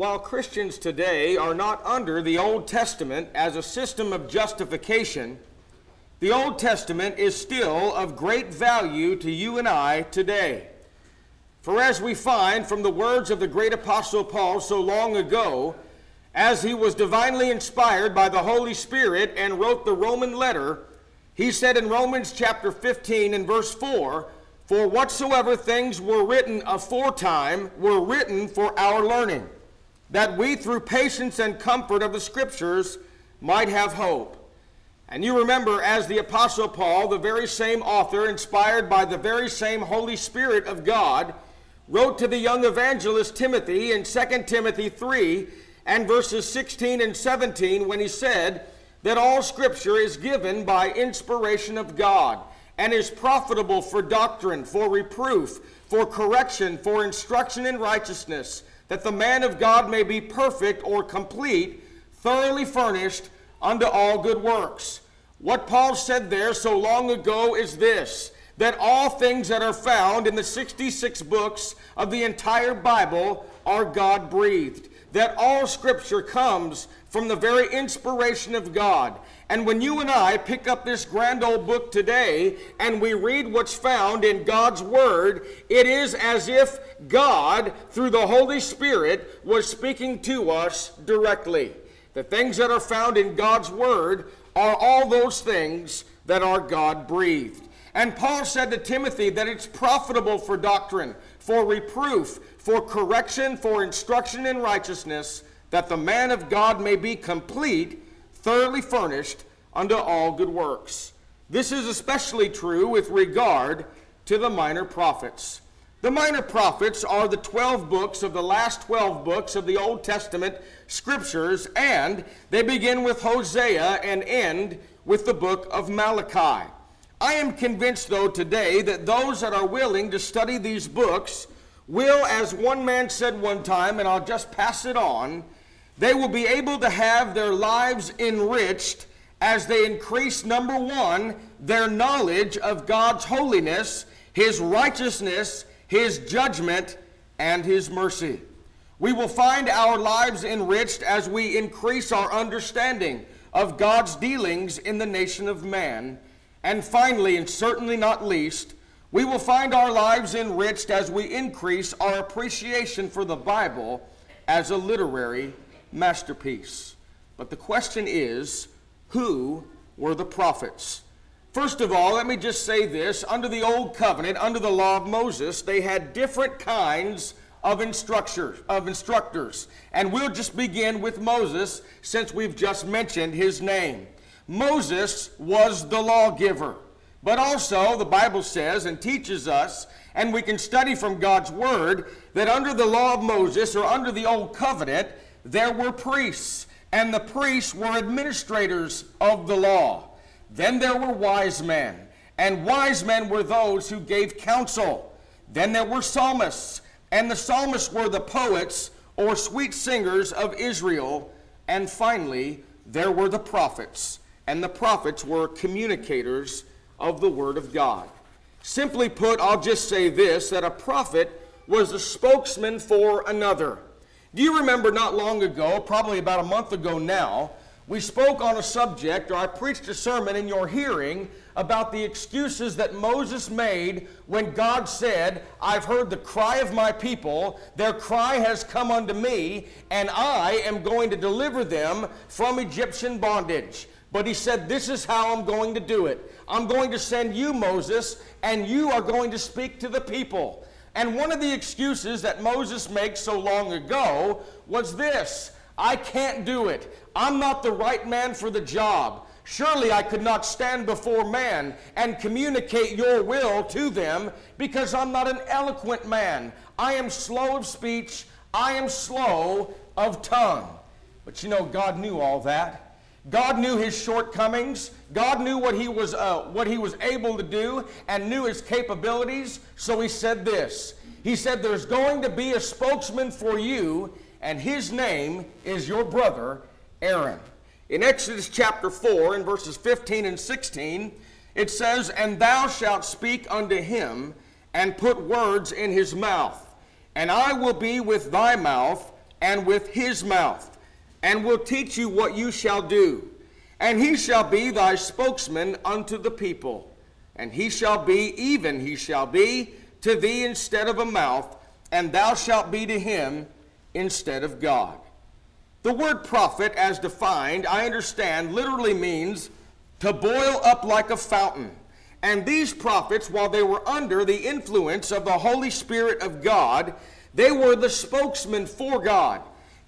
while Christians today are not under the Old Testament as a system of justification, the Old Testament is still of great value to you and I today. For as we find from the words of the great apostle Paul so long ago, as he was divinely inspired by the Holy Spirit and wrote the Roman letter, he said in Romans chapter 15 and verse 4, For whatsoever things were written aforetime were written for our learning, that we through patience and comfort of the Scriptures might have hope. And you remember, as the Apostle Paul, the very same author, inspired by the very same Holy Spirit of God, wrote to the young evangelist Timothy in 2 Timothy 3 and verses 16 and 17 when he said that all Scripture is given by inspiration of God and is profitable for doctrine, for reproof, for correction, for instruction in righteousness, that the man of God may be perfect or complete, thoroughly furnished unto all good works. What Paul said there so long ago is this that all things that are found in the 66 books of the entire Bible are God breathed. That all scripture comes from the very inspiration of God. And when you and I pick up this grand old book today and we read what's found in God's Word, it is as if God, through the Holy Spirit, was speaking to us directly. The things that are found in God's Word are all those things that are God breathed. And Paul said to Timothy that it's profitable for doctrine, for reproof, for correction, for instruction in righteousness, that the man of God may be complete, thoroughly furnished unto all good works. This is especially true with regard to the minor prophets. The minor prophets are the 12 books of the last 12 books of the Old Testament scriptures, and they begin with Hosea and end with the book of Malachi. I am convinced, though, today that those that are willing to study these books will, as one man said one time, and I'll just pass it on, they will be able to have their lives enriched as they increase, number one, their knowledge of God's holiness, His righteousness, his judgment, and His mercy. We will find our lives enriched as we increase our understanding of God's dealings in the nation of man. And finally, and certainly not least, we will find our lives enriched as we increase our appreciation for the Bible as a literary masterpiece. But the question is who were the prophets? First of all, let me just say this. Under the Old Covenant, under the law of Moses, they had different kinds of instructors, of instructors. And we'll just begin with Moses since we've just mentioned his name. Moses was the lawgiver. But also, the Bible says and teaches us, and we can study from God's Word, that under the law of Moses or under the Old Covenant, there were priests, and the priests were administrators of the law. Then there were wise men, and wise men were those who gave counsel. Then there were psalmists, and the psalmists were the poets or sweet singers of Israel. And finally, there were the prophets, and the prophets were communicators of the Word of God. Simply put, I'll just say this that a prophet was a spokesman for another. Do you remember not long ago, probably about a month ago now, we spoke on a subject, or I preached a sermon in your hearing about the excuses that Moses made when God said, I've heard the cry of my people, their cry has come unto me, and I am going to deliver them from Egyptian bondage. But he said, This is how I'm going to do it. I'm going to send you, Moses, and you are going to speak to the people. And one of the excuses that Moses makes so long ago was this I can't do it. I'm not the right man for the job. Surely I could not stand before man and communicate your will to them because I'm not an eloquent man. I am slow of speech. I am slow of tongue. But you know, God knew all that. God knew his shortcomings. God knew what he was, uh, what he was able to do and knew his capabilities. So he said this. He said, There's going to be a spokesman for you, and his name is your brother Aaron. In Exodus chapter 4, in verses 15 and 16, it says, And thou shalt speak unto him, and put words in his mouth, and I will be with thy mouth, and with his mouth, and will teach you what you shall do. And he shall be thy spokesman unto the people. And he shall be, even he shall be, to thee instead of a mouth, and thou shalt be to him instead of God. The word prophet, as defined, I understand, literally means to boil up like a fountain. And these prophets, while they were under the influence of the Holy Spirit of God, they were the spokesman for God.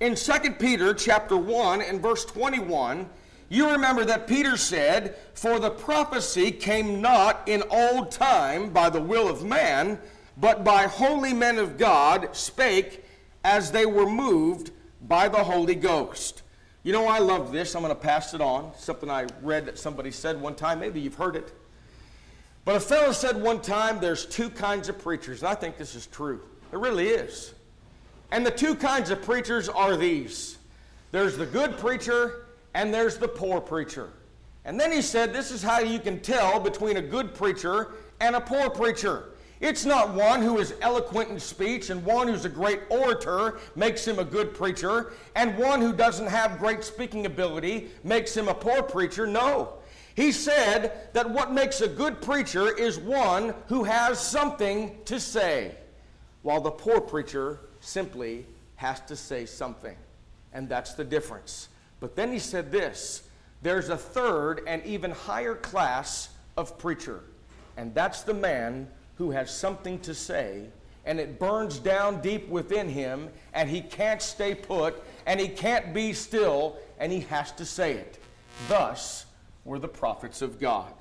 In 2 Peter chapter 1 and verse 21, you remember that Peter said, For the prophecy came not in old time by the will of man, but by holy men of God spake as they were moved by the Holy Ghost. You know, I love this. I'm going to pass it on. Something I read that somebody said one time. Maybe you've heard it. But a fellow said one time there's two kinds of preachers. And I think this is true. It really is. And the two kinds of preachers are these there's the good preacher and there's the poor preacher. And then he said this is how you can tell between a good preacher and a poor preacher. It's not one who is eloquent in speech and one who's a great orator makes him a good preacher, and one who doesn't have great speaking ability makes him a poor preacher. No. He said that what makes a good preacher is one who has something to say, while the poor preacher simply has to say something. And that's the difference. But then he said this there's a third and even higher class of preacher, and that's the man who has something to say and it burns down deep within him and he can't stay put and he can't be still and he has to say it. Thus were the prophets of God.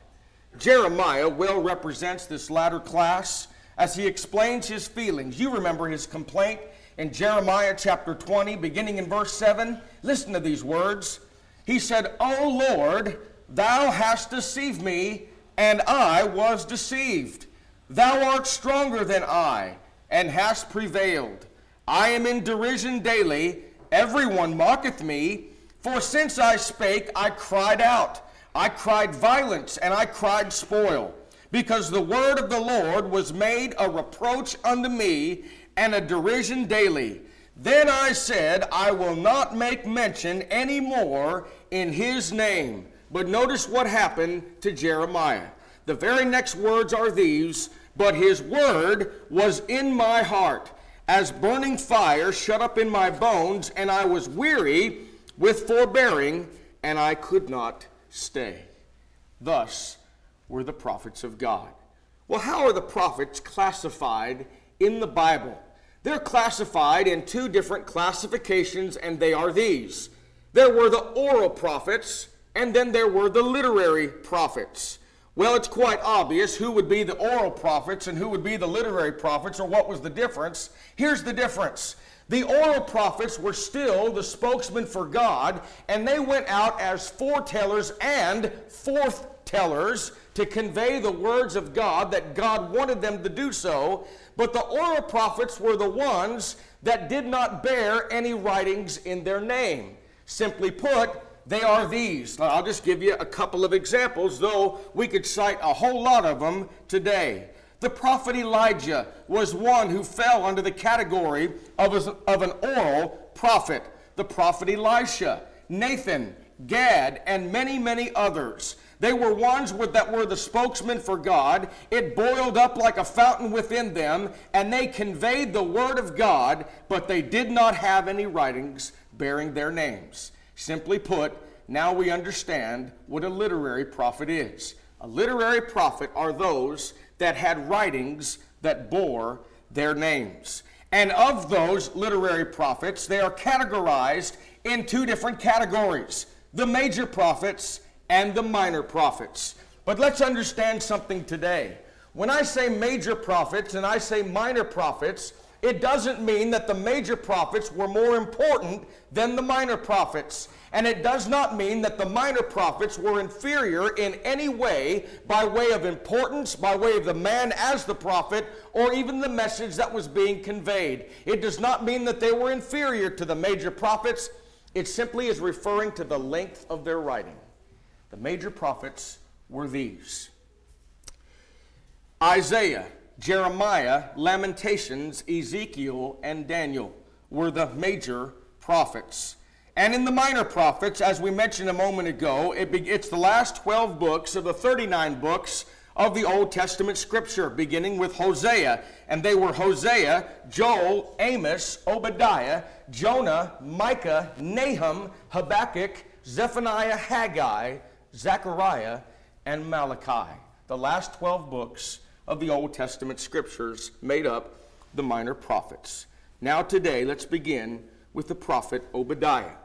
Jeremiah well represents this latter class as he explains his feelings. You remember his complaint in Jeremiah chapter 20, beginning in verse 7. Listen to these words. He said, O Lord, thou hast deceived me, and I was deceived. Thou art stronger than I, and hast prevailed. I am in derision daily, everyone mocketh me. For since I spake, I cried out. I cried violence, and I cried spoil, because the word of the Lord was made a reproach unto me, and a derision daily. Then I said, I will not make mention any more in his name. But notice what happened to Jeremiah. The very next words are these but his word was in my heart, as burning fire shut up in my bones, and I was weary with forbearing, and I could not stay. Thus were the prophets of God. Well, how are the prophets classified in the Bible? They're classified in two different classifications, and they are these. There were the oral prophets, and then there were the literary prophets. Well, it's quite obvious who would be the oral prophets and who would be the literary prophets, or what was the difference. Here's the difference. The oral prophets were still the spokesman for God, and they went out as foretellers and forthtellers to convey the words of God that God wanted them to do so. But the oral prophets were the ones that did not bear any writings in their name. Simply put, they are these. I'll just give you a couple of examples, though we could cite a whole lot of them today. The prophet Elijah was one who fell under the category of, a, of an oral prophet. The prophet Elisha, Nathan, Gad, and many, many others. They were ones with, that were the spokesmen for God. It boiled up like a fountain within them, and they conveyed the word of God, but they did not have any writings bearing their names. Simply put, now we understand what a literary prophet is. A literary prophet are those that had writings that bore their names. And of those literary prophets, they are categorized in two different categories the major prophets and the minor prophets. But let's understand something today. When I say major prophets and I say minor prophets, it doesn't mean that the major prophets were more important than the minor prophets. And it does not mean that the minor prophets were inferior in any way by way of importance, by way of the man as the prophet, or even the message that was being conveyed. It does not mean that they were inferior to the major prophets. It simply is referring to the length of their writing. The major prophets were these Isaiah, Jeremiah, Lamentations, Ezekiel, and Daniel were the major prophets. And in the minor prophets, as we mentioned a moment ago, it be, it's the last 12 books of the 39 books of the Old Testament scripture, beginning with Hosea. And they were Hosea, Joel, Amos, Obadiah, Jonah, Micah, Nahum, Habakkuk, Zephaniah, Haggai, Zechariah, and Malachi. The last 12 books of the Old Testament scriptures made up the minor prophets. Now, today, let's begin with the prophet Obadiah.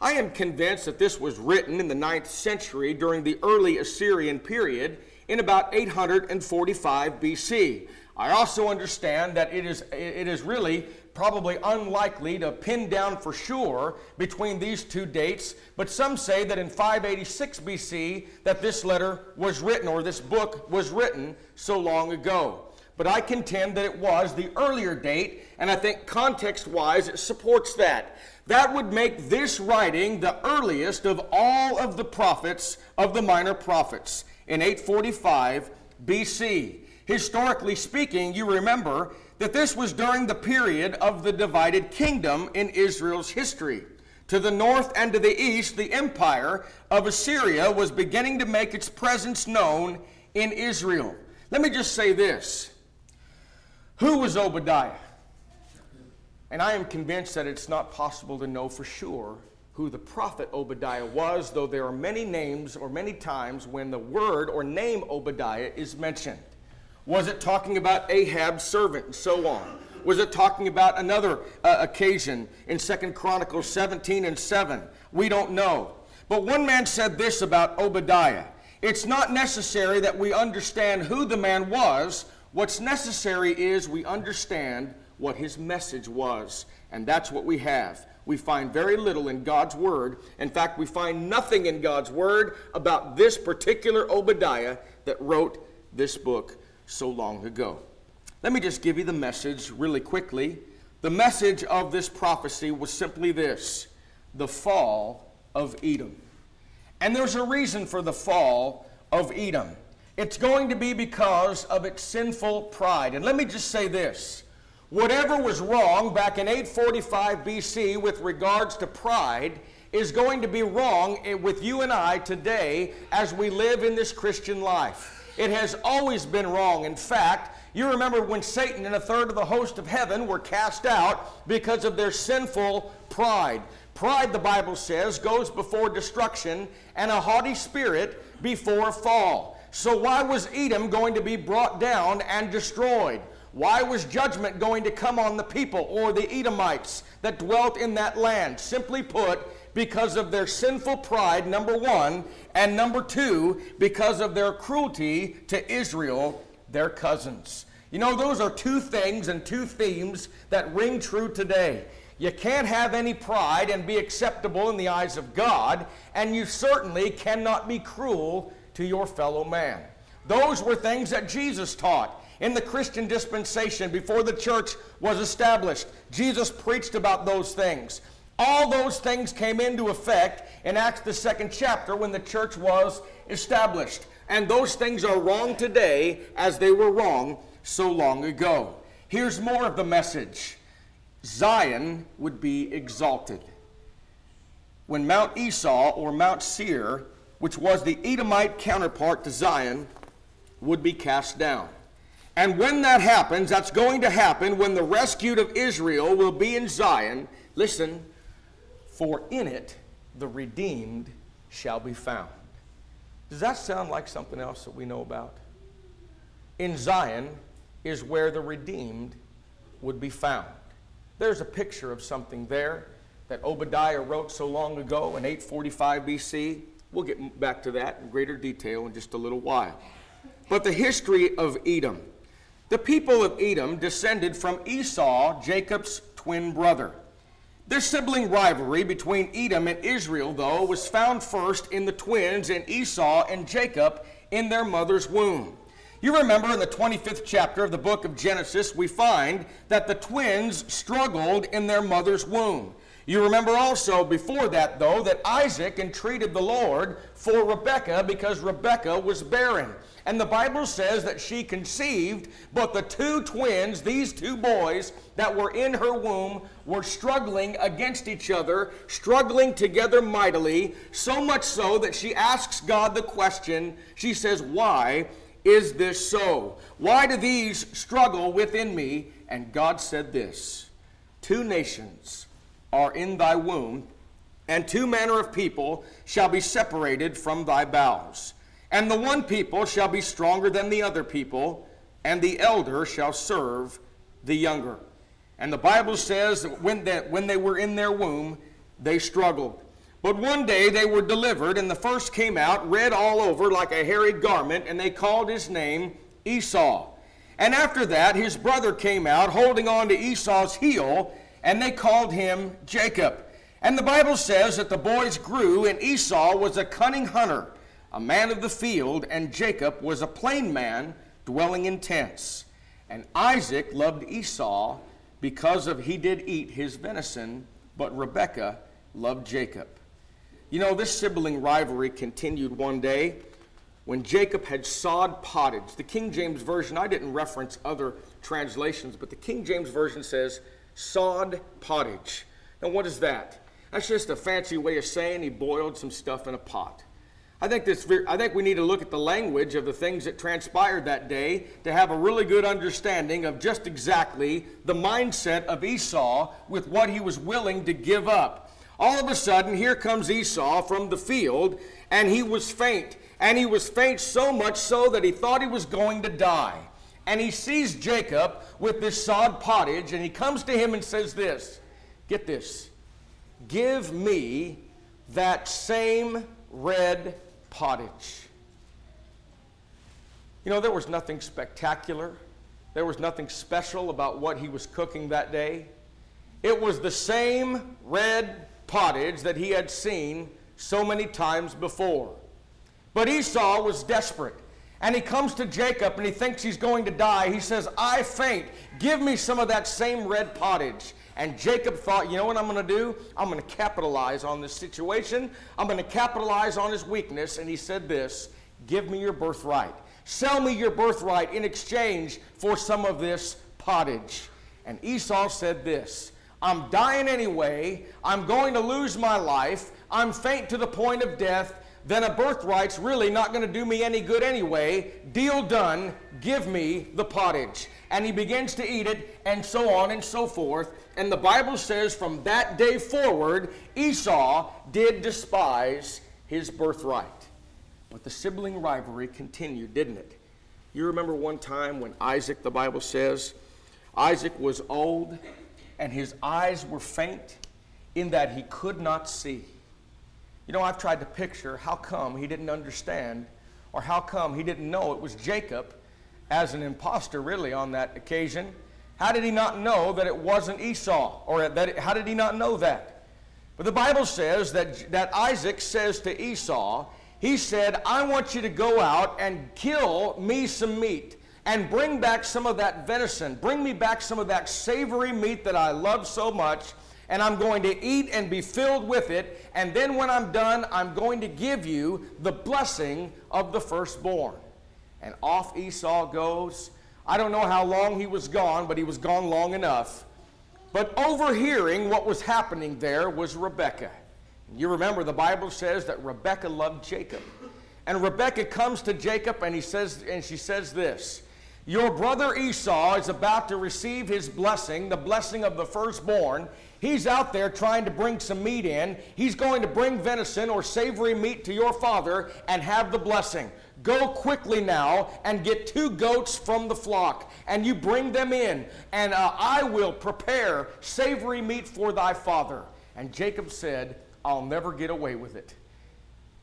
I am convinced that this was written in the ninth century during the early Assyrian period in about 845 BC. I also understand that it is, it is really probably unlikely to pin down for sure between these two dates, but some say that in 586 BC that this letter was written or this book was written so long ago. But I contend that it was the earlier date, and I think context wise it supports that. That would make this writing the earliest of all of the prophets of the minor prophets in 845 BC. Historically speaking, you remember that this was during the period of the divided kingdom in Israel's history. To the north and to the east, the empire of Assyria was beginning to make its presence known in Israel. Let me just say this Who was Obadiah? And I am convinced that it's not possible to know for sure who the prophet Obadiah was, though there are many names or many times when the word or name Obadiah is mentioned. Was it talking about Ahab's servant and so on? Was it talking about another uh, occasion in Second Chronicles 17 and 7? We don't know. But one man said this about Obadiah It's not necessary that we understand who the man was. What's necessary is we understand what his message was. And that's what we have we find very little in God's Word. In fact, we find nothing in God's Word about this particular Obadiah that wrote this book so long ago. Let me just give you the message really quickly. The message of this prophecy was simply this the fall of Edom. And there's a reason for the fall of Edom. It's going to be because of its sinful pride. And let me just say this Whatever was wrong back in 845 BC with regards to pride is going to be wrong with you and I today as we live in this Christian life. It has always been wrong. In fact, you remember when Satan and a third of the host of heaven were cast out because of their sinful pride. Pride, the Bible says, goes before destruction, and a haughty spirit before fall. So, why was Edom going to be brought down and destroyed? Why was judgment going to come on the people or the Edomites that dwelt in that land? Simply put, because of their sinful pride, number one, and number two, because of their cruelty to Israel, their cousins. You know, those are two things and two themes that ring true today. You can't have any pride and be acceptable in the eyes of God, and you certainly cannot be cruel to your fellow man. Those were things that Jesus taught in the Christian dispensation before the church was established. Jesus preached about those things. All those things came into effect in Acts, the second chapter, when the church was established. And those things are wrong today as they were wrong so long ago. Here's more of the message Zion would be exalted. When Mount Esau or Mount Seir, which was the Edomite counterpart to Zion, would be cast down. And when that happens, that's going to happen when the rescued of Israel will be in Zion. Listen, for in it the redeemed shall be found. Does that sound like something else that we know about? In Zion is where the redeemed would be found. There's a picture of something there that Obadiah wrote so long ago in 845 BC. We'll get back to that in greater detail in just a little while. But the history of Edom. The people of Edom descended from Esau, Jacob's twin brother. This sibling rivalry between Edom and Israel, though, was found first in the twins in Esau and Jacob in their mother's womb. You remember in the 25th chapter of the book of Genesis, we find that the twins struggled in their mother's womb. You remember also before that, though, that Isaac entreated the Lord for Rebekah because Rebekah was barren. And the Bible says that she conceived, but the two twins, these two boys that were in her womb, were struggling against each other, struggling together mightily, so much so that she asks God the question. She says, Why is this so? Why do these struggle within me? And God said this Two nations are in thy womb, and two manner of people shall be separated from thy bowels. And the one people shall be stronger than the other people, and the elder shall serve the younger. And the Bible says that when, that when they were in their womb, they struggled. But one day they were delivered, and the first came out, red all over like a hairy garment, and they called his name Esau. And after that, his brother came out, holding on to Esau's heel, and they called him Jacob. And the Bible says that the boys grew, and Esau was a cunning hunter, a man of the field, and Jacob was a plain man, dwelling in tents. And Isaac loved Esau because of he did eat his venison, but Rebekah loved Jacob. You know, this sibling rivalry continued one day when Jacob had sod pottage. The King James Version, I didn't reference other translations, but the King James Version says sod pottage. Now, what is that? That's just a fancy way of saying he boiled some stuff in a pot. I think, this, I think we need to look at the language of the things that transpired that day to have a really good understanding of just exactly the mindset of Esau with what he was willing to give up. All of a sudden, here comes Esau from the field, and he was faint. And he was faint so much so that he thought he was going to die. And he sees Jacob with this sod pottage, and he comes to him and says, This, get this, give me that same red pottage. You know, there was nothing spectacular, there was nothing special about what he was cooking that day. It was the same red pottage that he had seen so many times before. But Esau was desperate. And he comes to Jacob and he thinks he's going to die. He says, I faint. Give me some of that same red pottage. And Jacob thought, you know what I'm going to do? I'm going to capitalize on this situation. I'm going to capitalize on his weakness. And he said this Give me your birthright. Sell me your birthright in exchange for some of this pottage. And Esau said this I'm dying anyway. I'm going to lose my life. I'm faint to the point of death. Then a birthright's really not going to do me any good anyway. Deal done. Give me the pottage. And he begins to eat it, and so on and so forth. And the Bible says from that day forward, Esau did despise his birthright. But the sibling rivalry continued, didn't it? You remember one time when Isaac, the Bible says, Isaac was old and his eyes were faint in that he could not see. You know, I've tried to picture how come he didn't understand or how come he didn't know it was Jacob as an impostor, really, on that occasion. How did he not know that it wasn't Esau? Or that it, how did he not know that? But the Bible says that, that Isaac says to Esau, he said, I want you to go out and kill me some meat and bring back some of that venison. Bring me back some of that savory meat that I love so much. And I'm going to eat and be filled with it. And then when I'm done, I'm going to give you the blessing of the firstborn. And off Esau goes I don't know how long he was gone, but he was gone long enough. But overhearing what was happening there was Rebecca. You remember the Bible says that Rebecca loved Jacob. And Rebecca comes to Jacob and he says and she says this, "Your brother Esau is about to receive his blessing, the blessing of the firstborn. He's out there trying to bring some meat in. He's going to bring venison or savory meat to your father and have the blessing. Go quickly now and get two goats from the flock, and you bring them in, and uh, I will prepare savory meat for thy father. And Jacob said, I'll never get away with it.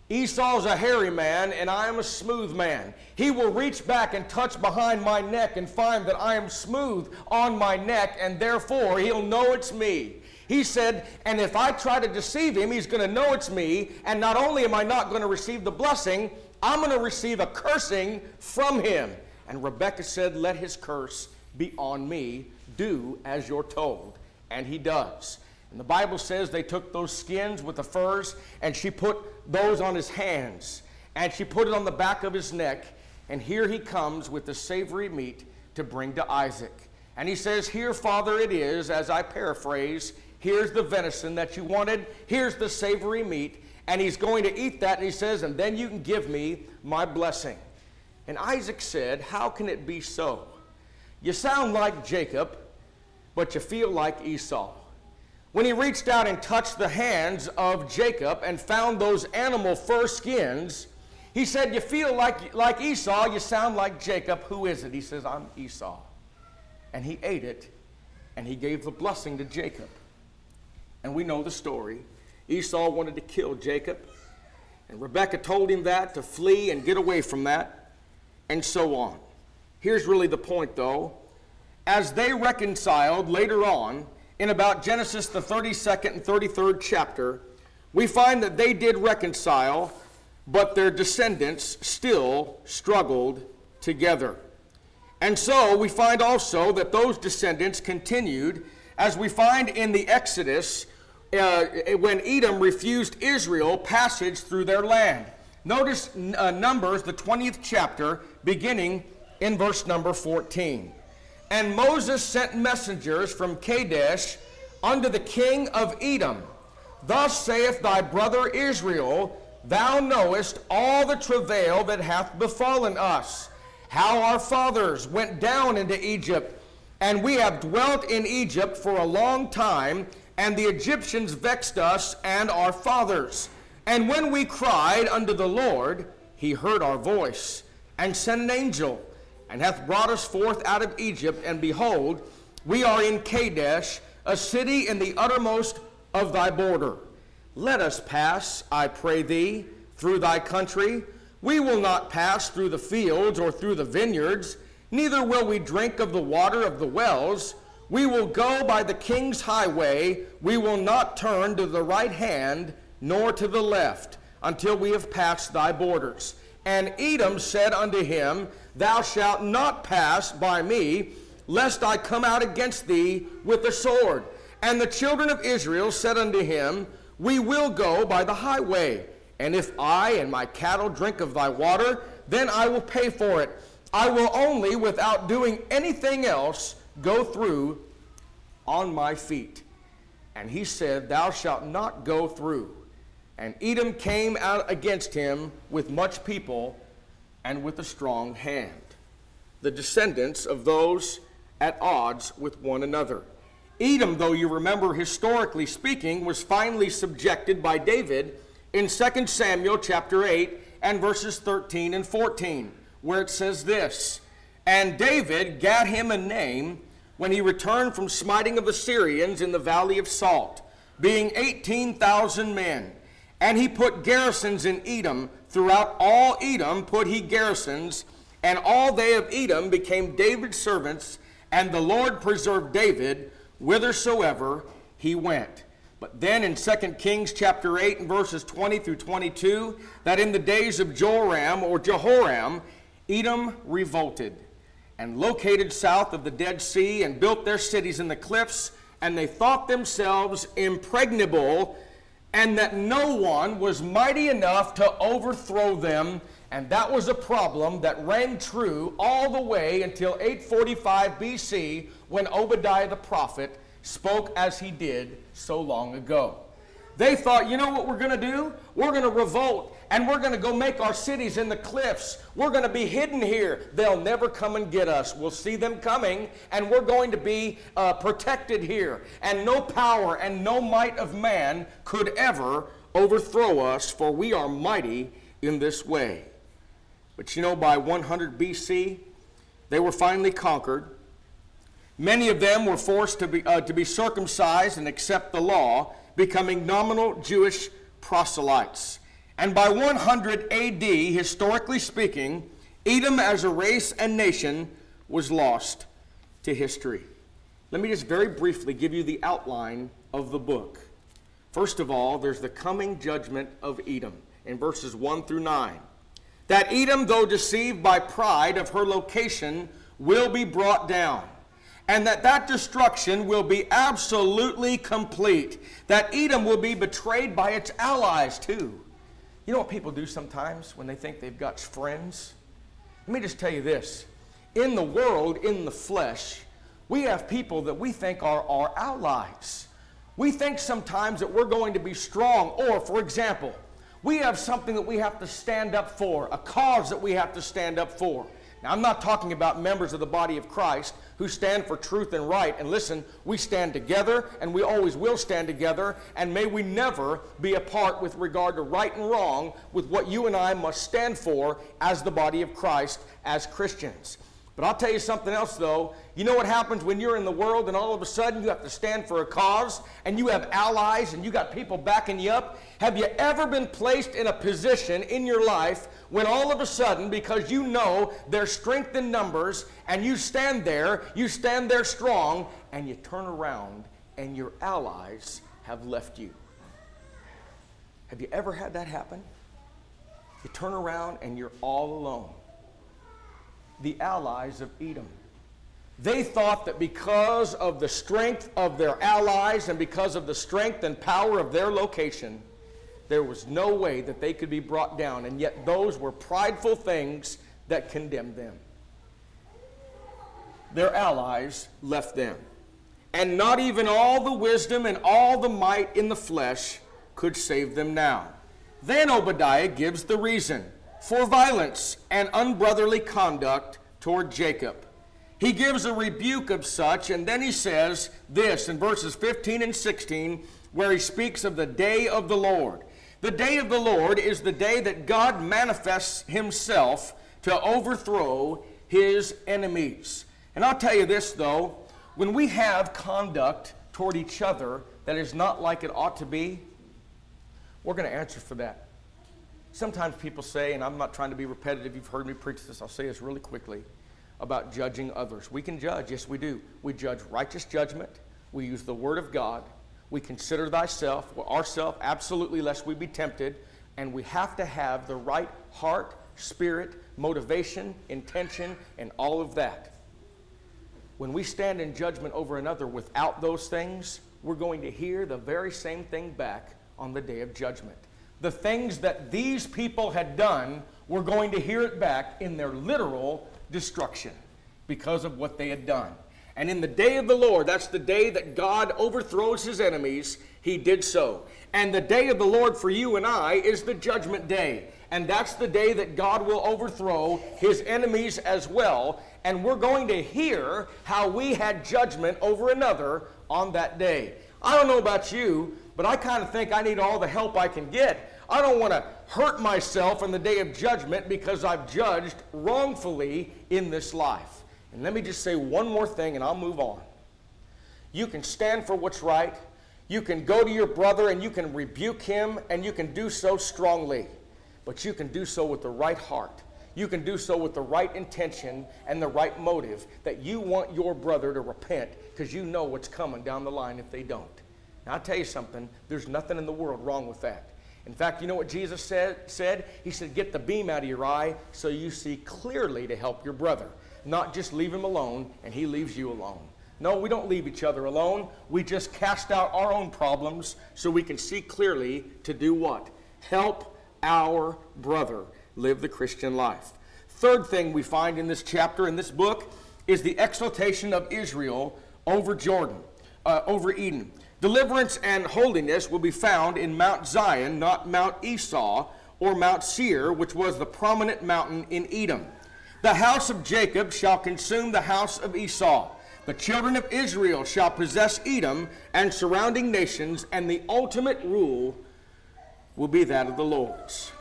Esau's a hairy man, and I am a smooth man. He will reach back and touch behind my neck and find that I am smooth on my neck, and therefore he'll know it's me. He said, and if I try to deceive him, he's going to know it's me, and not only am I not going to receive the blessing, I'm going to receive a cursing from him. And Rebekah said, Let his curse be on me. Do as you're told. And he does. And the Bible says they took those skins with the furs and she put those on his hands and she put it on the back of his neck. And here he comes with the savory meat to bring to Isaac. And he says, Here, Father, it is, as I paraphrase, here's the venison that you wanted, here's the savory meat. And he's going to eat that, and he says, And then you can give me my blessing. And Isaac said, How can it be so? You sound like Jacob, but you feel like Esau when he reached out and touched the hands of Jacob and found those animal fur skins, he said, You feel like, like Esau, you sound like Jacob. Who is it? He says, I'm Esau. And he ate it, and he gave the blessing to Jacob. And we know the story. Esau wanted to kill Jacob, and Rebekah told him that to flee and get away from that, and so on. Here's really the point, though. As they reconciled later on, in about Genesis, the 32nd and 33rd chapter, we find that they did reconcile, but their descendants still struggled together. And so we find also that those descendants continued, as we find in the Exodus, uh, when Edom refused Israel passage through their land. Notice uh, Numbers, the 20th chapter, beginning in verse number 14. And Moses sent messengers from Kadesh unto the king of Edom. Thus saith thy brother Israel, Thou knowest all the travail that hath befallen us, how our fathers went down into Egypt, and we have dwelt in Egypt for a long time, and the Egyptians vexed us and our fathers. And when we cried unto the Lord, he heard our voice, and sent an angel and hath brought us forth out of Egypt, and behold, we are in Kadesh, a city in the uttermost of thy border. Let us pass, I pray thee, through thy country. We will not pass through the fields or through the vineyards, neither will we drink of the water of the wells. We will go by the king's highway. We will not turn to the right hand nor to the left until we have passed thy borders. And Edom said unto him, Thou shalt not pass by me, lest I come out against thee with the sword. And the children of Israel said unto him, We will go by the highway. And if I and my cattle drink of thy water, then I will pay for it. I will only, without doing anything else, go through on my feet. And he said, Thou shalt not go through. And Edom came out against him with much people and with a strong hand, the descendants of those at odds with one another. Edom, though you remember historically speaking, was finally subjected by David in 2 Samuel chapter 8 and verses 13 and 14, where it says this And David gat him a name when he returned from smiting of the Syrians in the valley of Salt, being 18,000 men. And he put garrisons in Edom. Throughout all Edom put he garrisons, and all they of Edom became David's servants, and the Lord preserved David whithersoever he went. But then in 2 Kings chapter 8 and verses 20 through 22, that in the days of Joram or Jehoram, Edom revolted and located south of the Dead Sea and built their cities in the cliffs, and they thought themselves impregnable and that no one was mighty enough to overthrow them. And that was a problem that rang true all the way until 845 BC when Obadiah the prophet spoke as he did so long ago. They thought, you know what we're going to do? We're going to revolt and we're going to go make our cities in the cliffs. We're going to be hidden here. They'll never come and get us. We'll see them coming and we're going to be uh, protected here. And no power and no might of man could ever overthrow us, for we are mighty in this way. But you know, by 100 BC, they were finally conquered. Many of them were forced to be, uh, to be circumcised and accept the law becoming nominal Jewish proselytes. And by 100 AD, historically speaking, Edom as a race and nation was lost to history. Let me just very briefly give you the outline of the book. First of all, there's the coming judgment of Edom in verses 1 through 9. That Edom, though deceived by pride of her location, will be brought down and that that destruction will be absolutely complete. That Edom will be betrayed by its allies too. You know what people do sometimes when they think they've got friends? Let me just tell you this. In the world, in the flesh, we have people that we think are our allies. We think sometimes that we're going to be strong, or, for example, we have something that we have to stand up for, a cause that we have to stand up for. Now, I'm not talking about members of the body of Christ who stand for truth and right. And listen, we stand together and we always will stand together. And may we never be apart with regard to right and wrong with what you and I must stand for as the body of Christ, as Christians. But I'll tell you something else, though. You know what happens when you're in the world and all of a sudden you have to stand for a cause and you have allies and you got people backing you up? Have you ever been placed in a position in your life when all of a sudden, because you know their strength in numbers and you stand there, you stand there strong, and you turn around and your allies have left you? Have you ever had that happen? You turn around and you're all alone the allies of Edom. They thought that because of the strength of their allies and because of the strength and power of their location, there was no way that they could be brought down. And yet, those were prideful things that condemned them. Their allies left them. And not even all the wisdom and all the might in the flesh could save them now. Then Obadiah gives the reason for violence and unbrotherly conduct toward Jacob. He gives a rebuke of such, and then he says this in verses 15 and 16, where he speaks of the day of the Lord. The day of the Lord is the day that God manifests himself to overthrow his enemies. And I'll tell you this, though, when we have conduct toward each other that is not like it ought to be, we're going to answer for that. Sometimes people say, and I'm not trying to be repetitive, you've heard me preach this, I'll say this really quickly about judging others. We can judge, yes, we do. We judge righteous judgment, we use the Word of God, we consider thyself, ourself, absolutely, lest we be tempted, and we have to have the right heart, spirit, motivation, intention, and all of that. When we stand in judgment over another without those things, we're going to hear the very same thing back on the day of judgment the things that these people had done we're going to hear it back in their literal destruction because of what they had done. And in the day of the Lord, that's the day that God overthrows his enemies, he did so. And the day of the Lord for you and I is the judgment day. And that's the day that God will overthrow his enemies as well. And we're going to hear how we had judgment over another on that day. I don't know about you, but I kind of think I need all the help I can get I don't want to hurt myself in the day of judgment because I've judged wrongfully in this life. And let me just say one more thing and I'll move on. You can stand for what's right. You can go to your brother and you can rebuke him and you can do so strongly. But you can do so with the right heart. You can do so with the right intention and the right motive that you want your brother to repent because you know what's coming down the line if they don't. Now, I'll tell you something, there's nothing in the world wrong with that. In fact, you know what Jesus said? said? He said, Get the beam out of your eye so you see clearly to help your brother, not just leave him alone and he leaves you alone. No, we don't leave each other alone. We just cast out our own problems so we can see clearly to do what? Help our brother live the Christian life. Third thing we find in this chapter, in this book, is the exaltation of Israel over Jordan, uh, over Eden. Deliverance and holiness will be found in Mount Zion, not Mount Esau or Mount Seir, which was the prominent mountain in Edom. The house of Jacob shall consume the house of Esau. The children of Israel shall possess Edom and surrounding nations, and the ultimate rule will be that of the Lord's.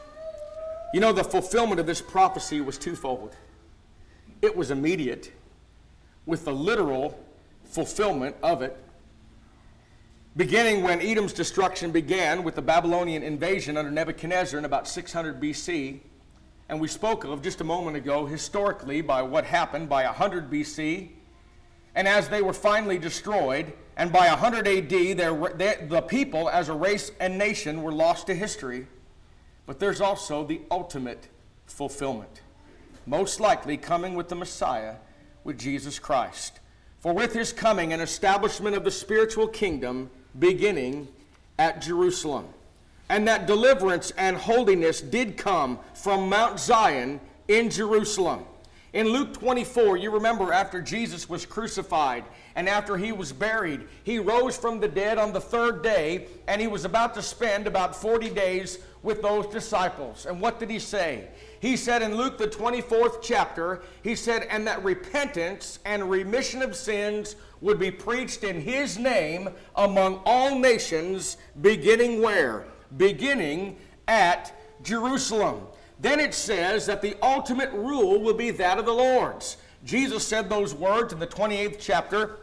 You know, the fulfillment of this prophecy was twofold. It was immediate, with the literal fulfillment of it beginning when Edom's destruction began with the Babylonian invasion under Nebuchadnezzar in about 600 BC. And we spoke of just a moment ago historically by what happened by 100 BC. And as they were finally destroyed, and by 100 AD, the people as a race and nation were lost to history. But there's also the ultimate fulfillment, most likely coming with the Messiah, with Jesus Christ. For with his coming, an establishment of the spiritual kingdom beginning at Jerusalem. And that deliverance and holiness did come from Mount Zion in Jerusalem. In Luke 24, you remember after Jesus was crucified and after he was buried, he rose from the dead on the third day and he was about to spend about 40 days with those disciples. And what did he say? He said in Luke, the 24th chapter, he said, and that repentance and remission of sins would be preached in his name among all nations, beginning where? Beginning at Jerusalem. Then it says that the ultimate rule will be that of the Lord's. Jesus said those words in the 28th chapter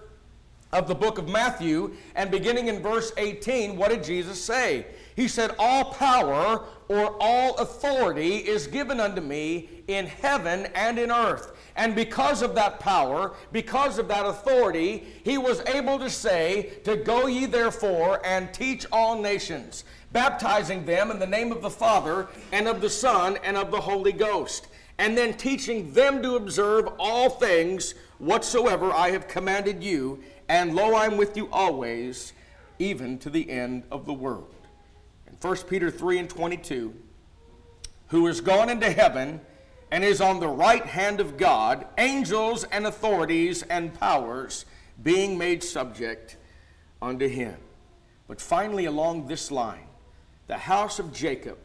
of the book of Matthew, and beginning in verse 18, what did Jesus say? He said, All power or all authority is given unto me in heaven and in earth. And because of that power, because of that authority, he was able to say, To go ye therefore and teach all nations, baptizing them in the name of the Father and of the Son and of the Holy Ghost, and then teaching them to observe all things whatsoever I have commanded you. And lo, I'm with you always, even to the end of the world. In 1 Peter 3 and 22, who is gone into heaven and is on the right hand of God, angels and authorities and powers being made subject unto him. But finally, along this line, the house of Jacob,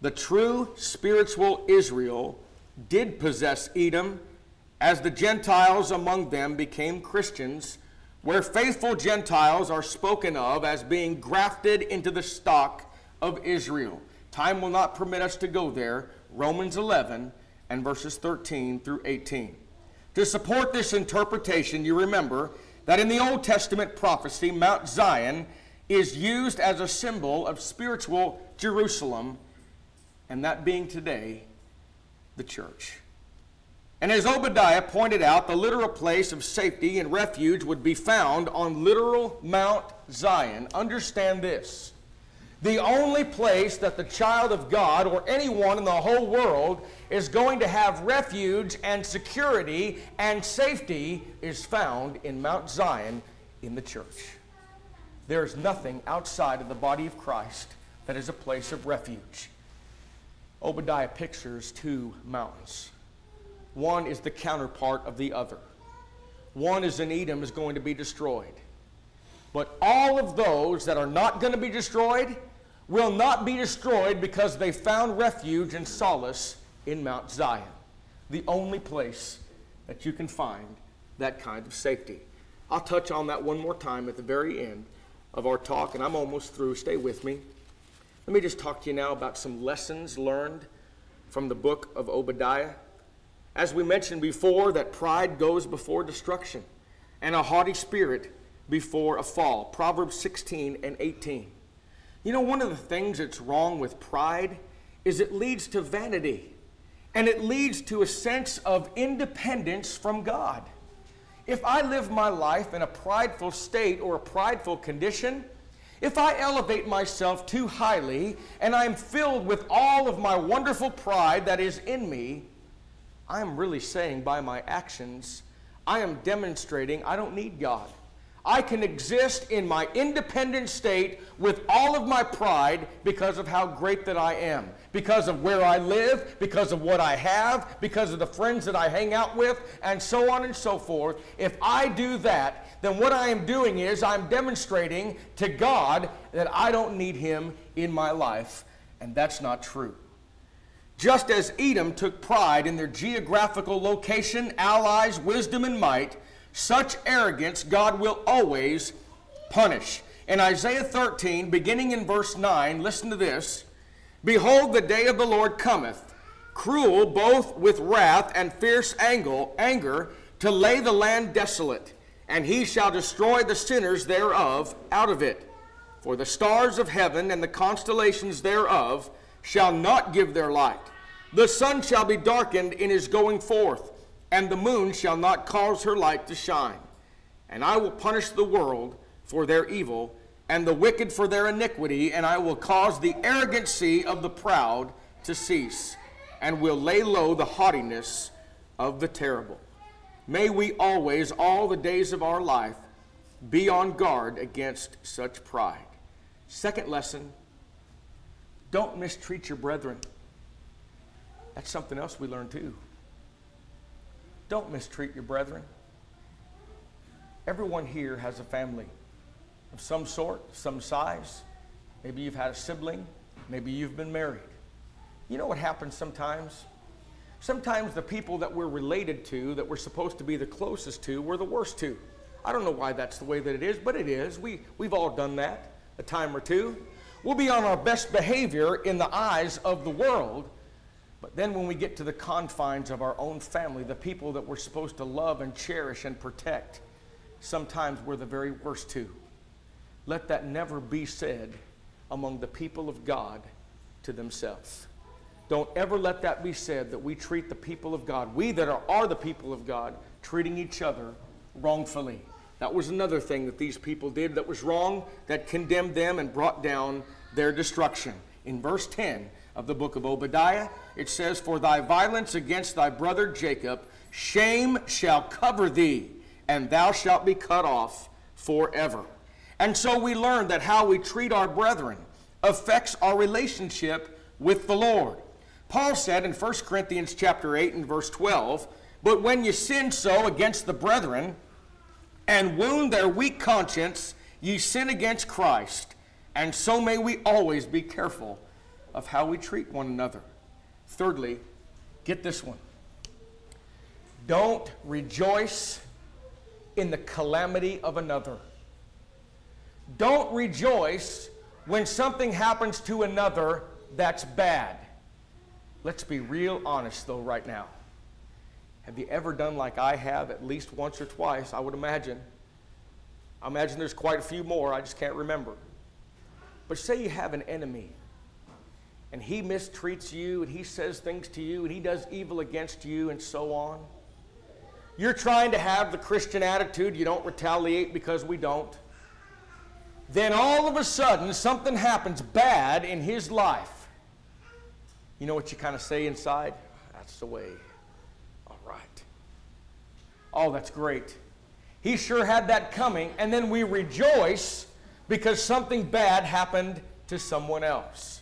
the true spiritual Israel, did possess Edom as the Gentiles among them became Christians where faithful Gentiles are spoken of as being grafted into the stock of Israel. Time will not permit us to go there. Romans 11 and verses 13 through 18. To support this interpretation, you remember that in the Old Testament prophecy, Mount Zion is used as a symbol of spiritual Jerusalem, and that being today, the church. And as Obadiah pointed out, the literal place of safety and refuge would be found on literal Mount Zion. Understand this. The only place that the child of God or anyone in the whole world is going to have refuge and security and safety is found in Mount Zion in the church. There is nothing outside of the body of Christ that is a place of refuge. Obadiah pictures two mountains one is the counterpart of the other. One is in Edom is going to be destroyed. But all of those that are not going to be destroyed will not be destroyed because they found refuge and solace in Mount Zion, the only place that you can find that kind of safety. I'll touch on that one more time at the very end of our talk, and I'm almost through. Stay with me. Let me just talk to you now about some lessons learned from the book of Obadiah. As we mentioned before, that pride goes before destruction, and a haughty spirit before a fall. Proverbs 16 and 18. You know, one of the things that's wrong with pride is it leads to vanity, and it leads to a sense of independence from God. If I live my life in a prideful state or a prideful condition, if I elevate myself too highly and I'm filled with all of my wonderful pride that is in me, I'm really saying by my actions, I am demonstrating I don't need God. I can exist in my independent state with all of my pride because of how great that I am, because of where I live, because of what I have, because of the friends that I hang out with, and so on and so forth. If I do that, then what I am doing is I'm demonstrating to God that I don't need Him in my life, and that's not true. Just as Edom took pride in their geographical location, allies, wisdom, and might, such arrogance God will always punish. In Isaiah 13, beginning in verse 9, listen to this Behold, the day of the Lord cometh, cruel both with wrath and fierce anger, to lay the land desolate, and he shall destroy the sinners thereof out of it. For the stars of heaven and the constellations thereof shall not give their light. The sun shall be darkened in his going forth, and the moon shall not cause her light to shine. And I will punish the world for their evil, and the wicked for their iniquity, and I will cause the arrogancy of the proud to cease, and will lay low the haughtiness of the terrible. May we always, all the days of our life, be on guard against such pride. Second lesson don't mistreat your brethren. That's something else we learn too. Don't mistreat your brethren. Everyone here has a family of some sort, some size. Maybe you've had a sibling, maybe you've been married. You know what happens sometimes? Sometimes the people that we're related to, that we're supposed to be the closest to, we're the worst to. I don't know why that's the way that it is, but it is. We, we've all done that a time or two. We'll be on our best behavior in the eyes of the world, but then when we get to the confines of our own family, the people that we're supposed to love and cherish and protect, sometimes we're the very worst too. Let that never be said among the people of God to themselves. Don't ever let that be said that we treat the people of God, we that are, are the people of God, treating each other wrongfully. That was another thing that these people did that was wrong, that condemned them and brought down their destruction. In verse 10 of the book of Obadiah, it says, For thy violence against thy brother Jacob, shame shall cover thee, and thou shalt be cut off forever. And so we learn that how we treat our brethren affects our relationship with the Lord. Paul said in 1 Corinthians chapter 8 and verse 12, But when you sin so against the brethren, and wound their weak conscience, ye sin against Christ. And so may we always be careful of how we treat one another. Thirdly, get this one. Don't rejoice in the calamity of another. Don't rejoice when something happens to another that's bad. Let's be real honest, though, right now. Have you ever done like I have at least once or twice? I would imagine. I imagine there's quite a few more, I just can't remember. But say you have an enemy and he mistreats you and he says things to you and he does evil against you and so on. You're trying to have the Christian attitude, you don't retaliate because we don't. Then all of a sudden, something happens bad in his life. You know what you kind of say inside? That's the way. All right. Oh, that's great. He sure had that coming. And then we rejoice because something bad happened to someone else.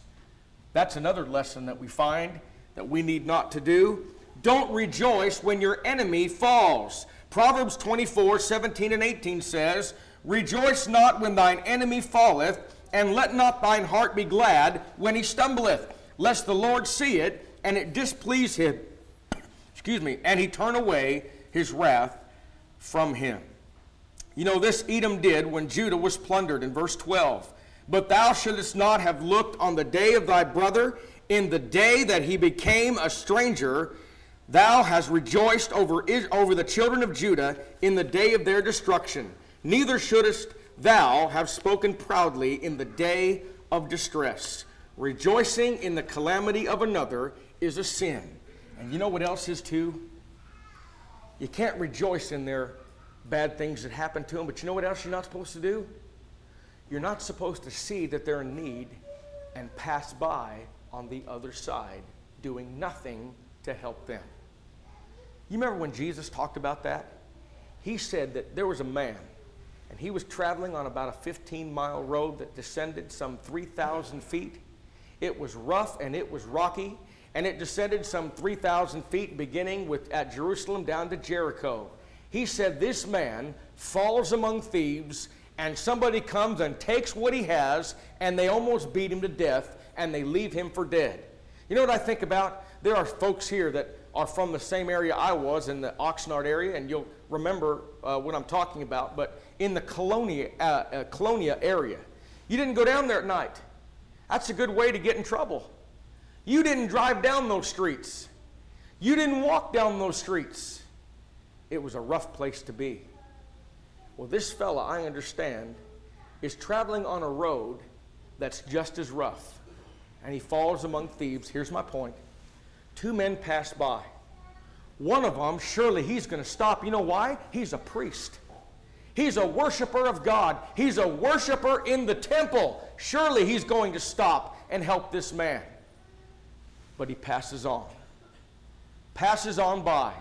That's another lesson that we find that we need not to do. Don't rejoice when your enemy falls. Proverbs 24, 17 and 18 says, Rejoice not when thine enemy falleth, and let not thine heart be glad when he stumbleth, lest the Lord see it, and it displease him. Excuse me, and he turn away his wrath from him. You know, this Edom did when Judah was plundered in verse 12. But thou shouldest not have looked on the day of thy brother, in the day that he became a stranger. Thou hast rejoiced over, over the children of Judah in the day of their destruction. Neither shouldest thou have spoken proudly in the day of distress. Rejoicing in the calamity of another is a sin. And you know what else is too? You can't rejoice in their bad things that happen to them, but you know what else you're not supposed to do? You're not supposed to see that they're in need and pass by on the other side, doing nothing to help them. You remember when Jesus talked about that? He said that there was a man and he was traveling on about a 15 mile road that descended some 3,000 feet. It was rough and it was rocky, and it descended some 3,000 feet, beginning with, at Jerusalem down to Jericho. He said, This man falls among thieves, and somebody comes and takes what he has, and they almost beat him to death, and they leave him for dead. You know what I think about? There are folks here that are from the same area I was in the Oxnard area, and you'll remember uh, what I'm talking about, but in the Colonia, uh, uh, Colonia area. You didn't go down there at night. That's a good way to get in trouble. You didn't drive down those streets. You didn't walk down those streets. It was a rough place to be. Well, this fella, I understand, is traveling on a road that's just as rough. And he falls among thieves. Here's my point two men pass by. One of them, surely he's going to stop. You know why? He's a priest. He's a worshiper of God. He's a worshiper in the temple. Surely he's going to stop and help this man. But he passes on. Passes on by.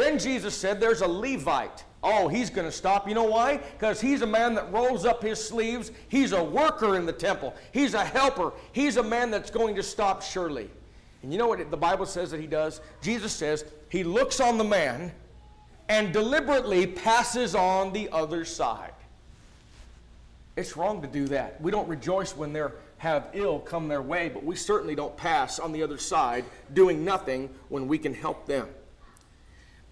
Then Jesus said, There's a Levite. Oh, he's going to stop. You know why? Because he's a man that rolls up his sleeves. He's a worker in the temple. He's a helper. He's a man that's going to stop surely. And you know what the Bible says that he does? Jesus says he looks on the man and deliberately passes on the other side. It's wrong to do that. We don't rejoice when they have ill come their way, but we certainly don't pass on the other side doing nothing when we can help them.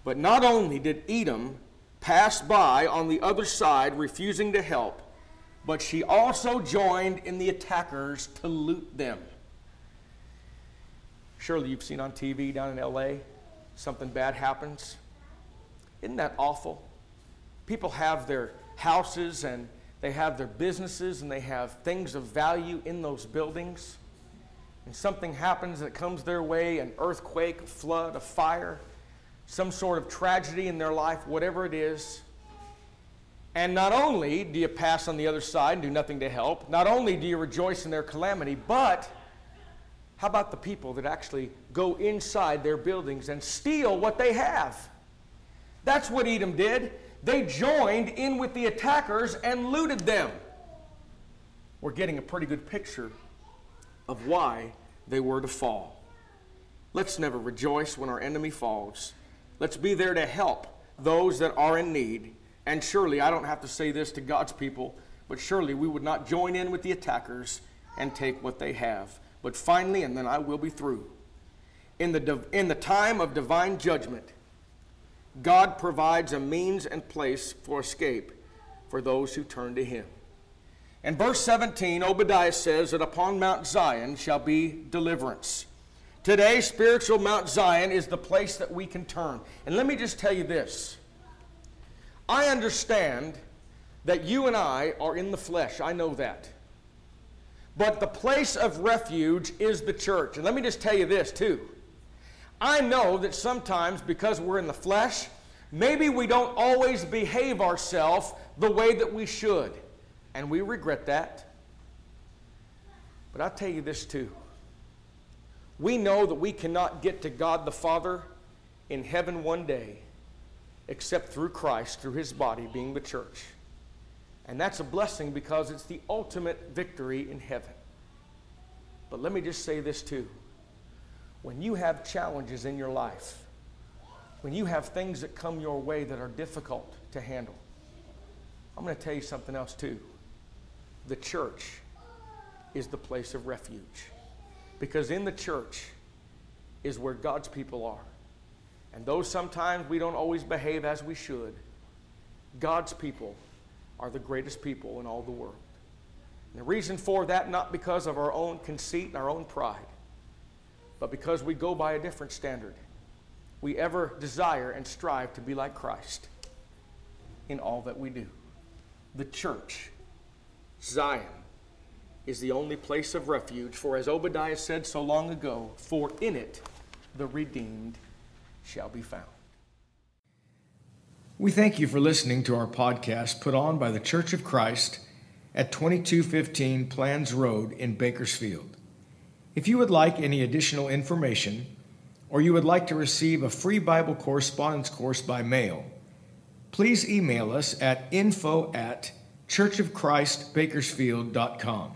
But not only did Edom pass by on the other side, refusing to help, but she also joined in the attackers to loot them. Surely you've seen on TV down in LA, something bad happens. Isn't that awful? People have their houses and they have their businesses and they have things of value in those buildings. And something happens that comes their way an earthquake, a flood, a fire, some sort of tragedy in their life, whatever it is. And not only do you pass on the other side and do nothing to help, not only do you rejoice in their calamity, but how about the people that actually go inside their buildings and steal what they have? That's what Edom did. They joined in with the attackers and looted them. We're getting a pretty good picture of why they were to fall. Let's never rejoice when our enemy falls. Let's be there to help those that are in need. And surely, I don't have to say this to God's people, but surely we would not join in with the attackers and take what they have. But finally, and then I will be through. In the, in the time of divine judgment, God provides a means and place for escape for those who turn to Him. In verse 17, Obadiah says that upon Mount Zion shall be deliverance. Today, spiritual Mount Zion is the place that we can turn. And let me just tell you this I understand that you and I are in the flesh. I know that. But the place of refuge is the church. And let me just tell you this, too. I know that sometimes, because we're in the flesh, maybe we don't always behave ourselves the way that we should. And we regret that. But I'll tell you this, too. We know that we cannot get to God the Father in heaven one day except through Christ, through his body being the church. And that's a blessing because it's the ultimate victory in heaven. But let me just say this too. When you have challenges in your life, when you have things that come your way that are difficult to handle, I'm going to tell you something else too. The church is the place of refuge. Because in the church is where God's people are. And though sometimes we don't always behave as we should, God's people are the greatest people in all the world. And the reason for that, not because of our own conceit and our own pride, but because we go by a different standard. We ever desire and strive to be like Christ in all that we do. The church, Zion, is the only place of refuge, for as Obadiah said so long ago, for in it the redeemed shall be found. We thank you for listening to our podcast put on by the Church of Christ at 2215 Planz Road in Bakersfield. If you would like any additional information, or you would like to receive a free Bible correspondence course by mail, please email us at info at churchofchristbakersfield.com.